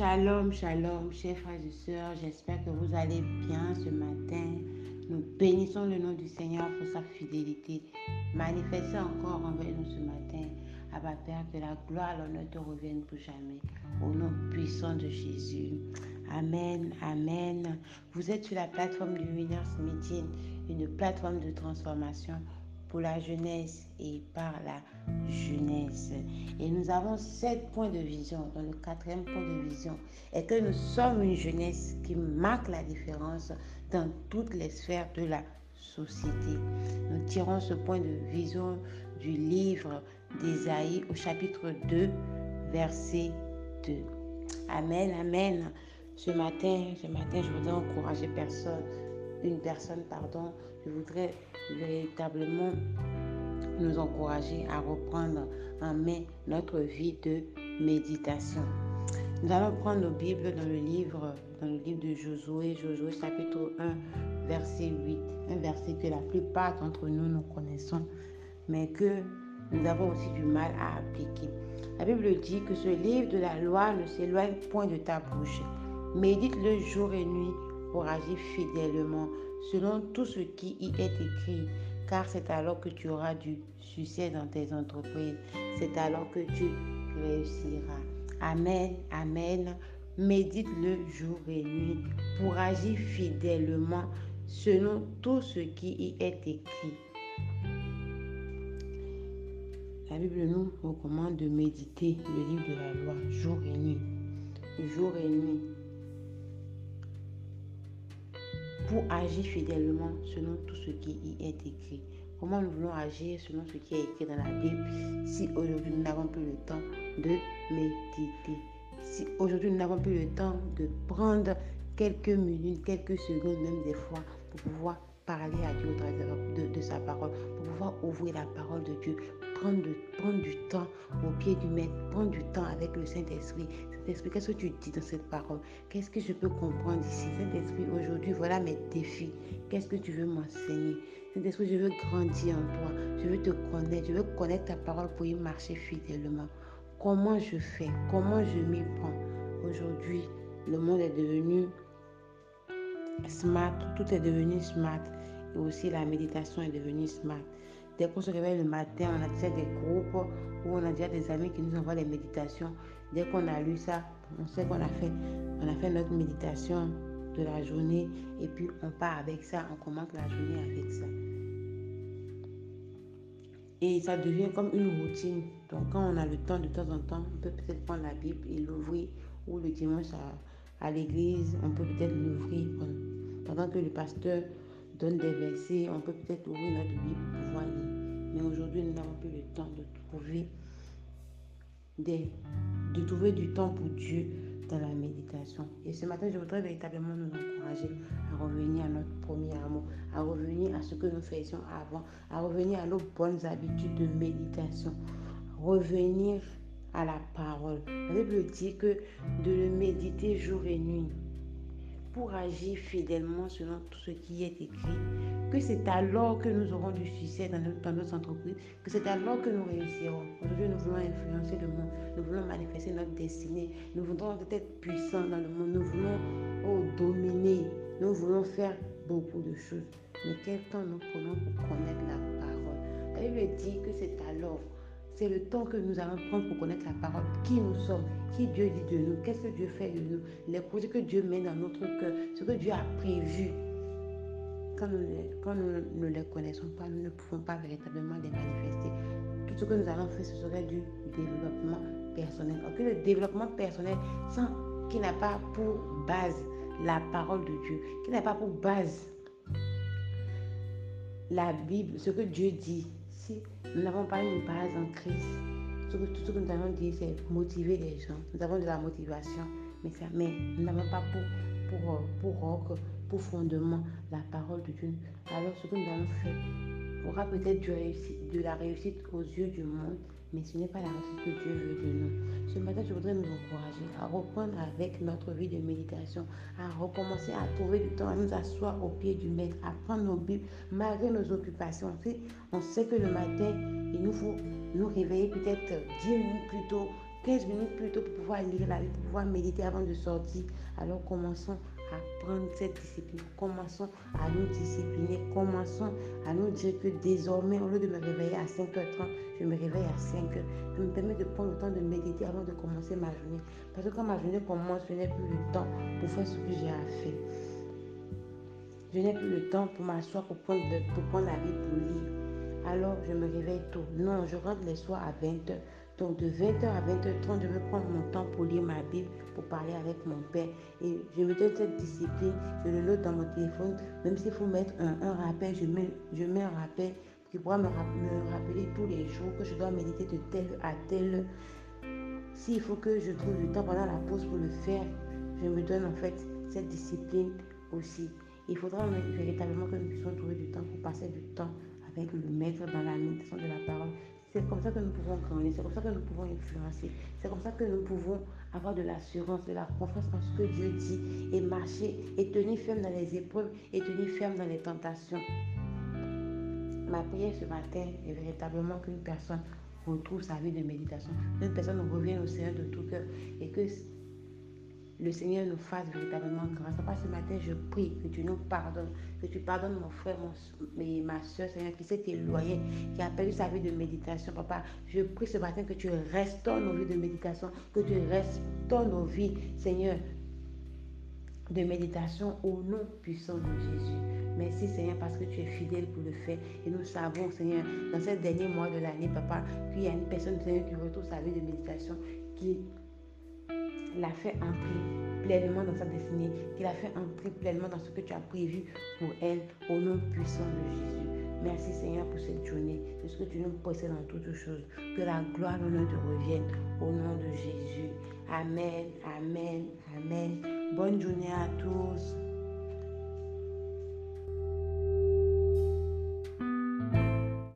Shalom, shalom, chers frères et sœurs. J'espère que vous allez bien ce matin. Nous bénissons le nom du Seigneur pour sa fidélité. Manifestez encore envers nous ce matin. Abba Père, que la gloire, l'honneur te reviennent pour jamais. Au nom puissant de Jésus. Amen, amen. Vous êtes sur la plateforme du Winners Meeting, une plateforme de transformation pour la jeunesse et par la jeunesse. Et nous avons sept points de vision. Dans le quatrième point de vision est que nous sommes une jeunesse qui marque la différence dans toutes les sphères de la société. Nous tirons ce point de vision du livre d'Ésaïe au chapitre 2, verset 2. Amen, amen. Ce matin, ce matin, je voudrais encourager personne, une personne, pardon, je voudrais véritablement nous encourager à reprendre en main notre vie de méditation. Nous allons prendre nos Bibles dans le livre, dans le livre de Josué, Josué chapitre 1, verset 8, un verset que la plupart d'entre nous nous connaissons, mais que nous avons aussi du mal à appliquer. La Bible dit que ce livre de la loi ne s'éloigne point de ta bouche. Médite-le jour et nuit pour agir fidèlement selon tout ce qui y est écrit, car c'est alors que tu auras du succès dans tes entreprises. C'est alors que tu réussiras. Amen, amen. Médite-le jour et nuit pour agir fidèlement selon tout ce qui y est écrit. La Bible nous recommande de méditer le livre de la loi jour et nuit. Jour et nuit. Pour agir fidèlement selon tout ce qui y est écrit. Comment nous voulons agir selon ce qui est écrit dans la Bible si aujourd'hui nous n'avons plus le temps de méditer? Si aujourd'hui nous n'avons plus le temps de prendre quelques minutes, quelques secondes, même des fois, pour pouvoir parler à Dieu au travers de, sa parole, pour pouvoir ouvrir la parole de Dieu, prendre, prendre du temps au pied du maître, prendre du temps avec le Saint-Esprit. Saint-Esprit, qu'est-ce que tu dis dans cette parole? Qu'est-ce que je peux comprendre ici? Saint-Esprit, aujourd'hui, voilà mes défis. Qu'est-ce que tu veux m'enseigner? Saint-Esprit, je veux grandir en toi. Je veux te connaître. Je veux connaître ta parole pour y marcher fidèlement. Comment je fais? Comment je m'y prends? Aujourd'hui, le monde est devenu smart. Tout est devenu smart. Et aussi la méditation est devenue smart. Dès qu'on se réveille le matin, on a déjà des groupes où on a déjà des amis qui nous envoient des méditations. Dès qu'on a lu ça, on sait qu'on a fait, on a fait notre méditation de la journée et puis on part avec ça, on commence la journée avec ça. Et ça devient comme une routine. Donc quand on a le temps de temps en temps, on peut peut-être prendre la Bible et l'ouvrir ou le dimanche à, à l'église, on peut peut-être l'ouvrir que le pasteur donne des versets, on peut peut-être ouvrir notre Bible pour pouvoir lire. Mais aujourd'hui, nous n'avons plus le temps de trouver, des, de trouver du temps pour Dieu dans la méditation. Et ce matin, je voudrais véritablement nous encourager à revenir à notre premier amour, à revenir à ce que nous faisions avant, à revenir à nos bonnes habitudes de méditation, revenir à la parole. La Bible dit que de le méditer jour et nuit, pour agir fidèlement selon tout ce qui est écrit, que c'est alors que nous aurons du succès dans, notre, entreprise, que c'est alors que nous réussirons. Aujourd'hui, nous voulons influencer le monde, nous voulons manifester notre destinée, nous voulons être puissants dans le monde, nous voulons oh, dominer, nous voulons faire beaucoup de choses. Mais quel temps nous prenons pour connaître la parole? La Bible dit que c'est alors c'est le temps que nous allons prendre pour connaître la parole, qui nous sommes, qui Dieu dit de nous, qu'est-ce que Dieu fait de nous, les projets que Dieu met dans notre cœur, ce que Dieu a prévu. Quand nous, ne les connaissons pas, nous ne pouvons pas véritablement les manifester. Tout ce que nous allons faire, ce serait du développement personnel. Ok, le développement personnel, qui n'a pas pour base la parole de Dieu, qui n'a pas pour base la Bible, ce que Dieu dit, nous n'avons pas une base en Christ, tout ce que nous allons dire, c'est motiver les gens. Nous avons de la motivation, mais, ça, mais nous n'avons pas pour, pour, pour pour fondement la parole de Dieu. Alors ce que nous allons faire aura peut-être de la réussite aux yeux du monde, mais ce n'est pas la réussite que Dieu veut de nous. Ce matin, je voudrais nous encourager à reprendre avec notre vie de méditation, à recommencer à trouver du temps, à nous asseoir au pied du maître, à prendre nos Bibles, malgré nos occupations. On sait, on sait que le matin, il nous faut nous réveiller peut-être 10 minutes plus tôt, 15 minutes plus tôt pour pouvoir lire la Bible, pour pouvoir méditer avant de sortir. Alors commençons à prendre cette discipline. Commençons à nous discipliner. Commençons à nous dire que désormais, au lieu de me réveiller à 5h30, je me réveille à 5h. Je me permets de prendre le temps de méditer avant de commencer ma journée. Parce que quand ma journée commence, je n'ai plus le temps pour faire ce que j'ai à faire. Je n'ai plus le temps pour m'asseoir, pour prendre, pour prendre la Bible, pour lire. Alors, je me réveille tôt. Non, je rentre les soirs à 20h. Donc de 20h à 20h30, je vais prendre mon temps pour lire ma Bible, pour parler avec mon Père. Et je me donne cette discipline, je le note dans mon téléphone. Même s'il faut mettre un, rappel, je mets, je mets un rappel qui pourra me, me, rappeler tous les jours que je dois méditer de tel à tel. S'il faut que je trouve du temps pendant la pause pour le faire, je me donne en fait cette discipline aussi. Il faudra véritablement que nous puissions trouver du temps pour passer du temps avec le maître dans la méditation de la parole. C'est comme ça que nous pouvons grandir, c'est comme ça que nous pouvons influencer, c'est comme ça que nous pouvons avoir de l'assurance, de la confiance en ce que Dieu dit et marcher et tenir ferme dans les épreuves et tenir ferme dans les tentations. Ma prière ce matin est véritablement qu'une personne retrouve sa vie de méditation, qu'une personne revienne au Seigneur de tout cœur et que le Seigneur nous fasse véritablement grâce. Papa, ce matin, je prie que tu nous pardonnes, que tu pardonnes mon frère, mon, et ma soeur, Seigneur, qui s'est éloigné, qui a perdu sa vie de méditation. Papa, je prie ce matin que tu restaures nos vies de méditation, que tu restaures nos vies, Seigneur, de méditation au nom puissant de Jésus. Merci Seigneur parce que tu es fidèle pour le faire. Et nous savons Seigneur, dans ces derniers mois de l'année, Papa, qu'il y a une personne Seigneur qui retrouve sa vie de méditation, qui l'a fait entrer pleinement dans sa destinée, qu'il a fait entrer pleinement dans ce que tu as prévu pour elle, au nom puissant de Jésus. Merci Seigneur pour cette journée, de ce que tu nous possèdes dans toutes choses? Que la gloire et l'honneur te reviennent au nom de Jésus. Amen, amen, amen. Bonne journée à tous.